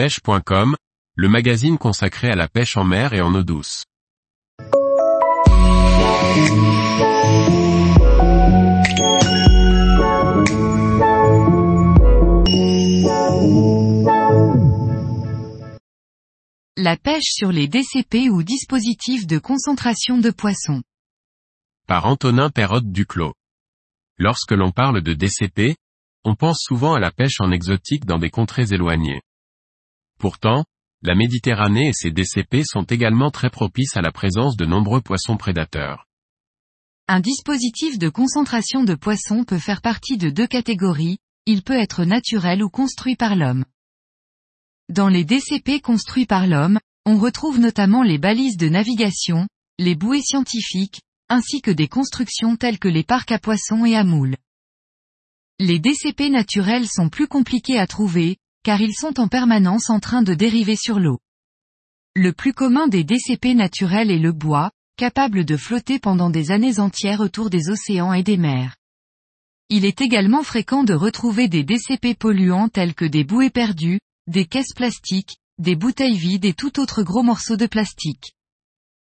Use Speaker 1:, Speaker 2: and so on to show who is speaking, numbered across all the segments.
Speaker 1: pêche.com, le magazine consacré à la pêche en mer et en eau douce.
Speaker 2: La pêche sur les DCP ou dispositifs de concentration de poissons.
Speaker 1: Par Antonin Perrotte Duclos. Lorsque l'on parle de DCP, on pense souvent à la pêche en exotique dans des contrées éloignées. Pourtant, la Méditerranée et ses DCP sont également très propices à la présence de nombreux poissons prédateurs.
Speaker 2: Un dispositif de concentration de poissons peut faire partie de deux catégories, il peut être naturel ou construit par l'homme. Dans les DCP construits par l'homme, on retrouve notamment les balises de navigation, les bouées scientifiques, ainsi que des constructions telles que les parcs à poissons et à moules. Les DCP naturels sont plus compliqués à trouver, car ils sont en permanence en train de dériver sur l'eau. Le plus commun des DCP naturels est le bois, capable de flotter pendant des années entières autour des océans et des mers. Il est également fréquent de retrouver des DCP polluants tels que des bouées perdues, des caisses plastiques, des bouteilles vides et tout autre gros morceau de plastique.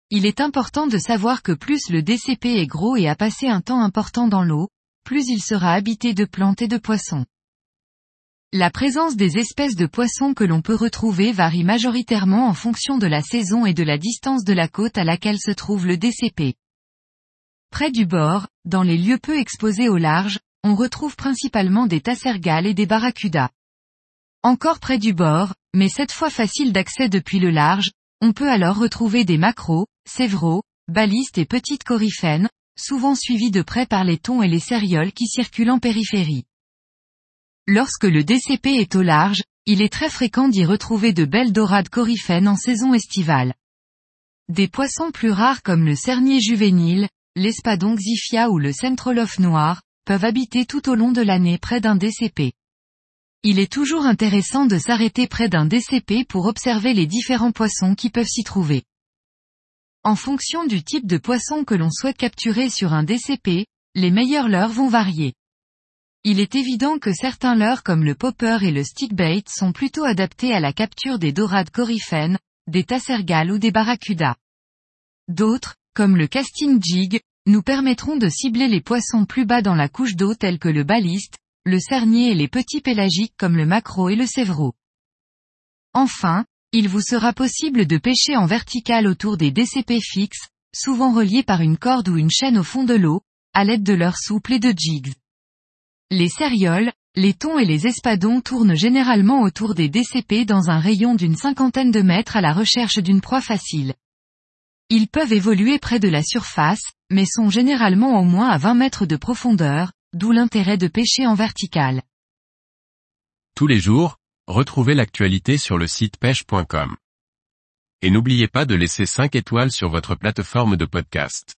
Speaker 2: Il est important de savoir que plus le DCP est gros et a passé un temps important dans l'eau, plus il sera habité de plantes et de poissons. La présence des espèces de poissons que l'on peut retrouver varie majoritairement en fonction de la saison et de la distance de la côte à laquelle se trouve le DCP. Près du bord, dans les lieux peu exposés au large, on retrouve principalement des tassergales et des barracudas. Encore près du bord, mais cette fois facile d'accès depuis le large, on peut alors retrouver des macros, sévraux, balistes et petites coryphènes, souvent suivis de près par les thons et les cérioles qui circulent en périphérie. Lorsque le DCP est au large, il est très fréquent d'y retrouver de belles dorades coryphènes en saison estivale. Des poissons plus rares comme le cernier juvénile, l'espadon xyphia ou le centrolof noir, peuvent habiter tout au long de l'année près d'un DCP. Il est toujours intéressant de s'arrêter près d'un DCP pour observer les différents poissons qui peuvent s'y trouver. En fonction du type de poisson que l'on souhaite capturer sur un DCP, les meilleurs leurres vont varier. Il est évident que certains leurres comme le popper et le stickbait sont plutôt adaptés à la capture des dorades coryphènes, des tassergales ou des barracudas. D'autres, comme le casting jig, nous permettront de cibler les poissons plus bas dans la couche d'eau tels que le baliste, le cernier et les petits pélagiques comme le maquereau et le sévreau. Enfin, il vous sera possible de pêcher en vertical autour des DCP fixes, souvent reliés par une corde ou une chaîne au fond de l'eau, à l'aide de leurs souples et de jigs. Les cérioles, les thons et les espadons tournent généralement autour des DCP dans un rayon d'une cinquantaine de mètres à la recherche d'une proie facile. Ils peuvent évoluer près de la surface, mais sont généralement au moins à 20 mètres de profondeur, d'où l'intérêt de pêcher en vertical.
Speaker 1: Tous les jours, retrouvez l'actualité sur le site pêche.com. Et n'oubliez pas de laisser 5 étoiles sur votre plateforme de podcast.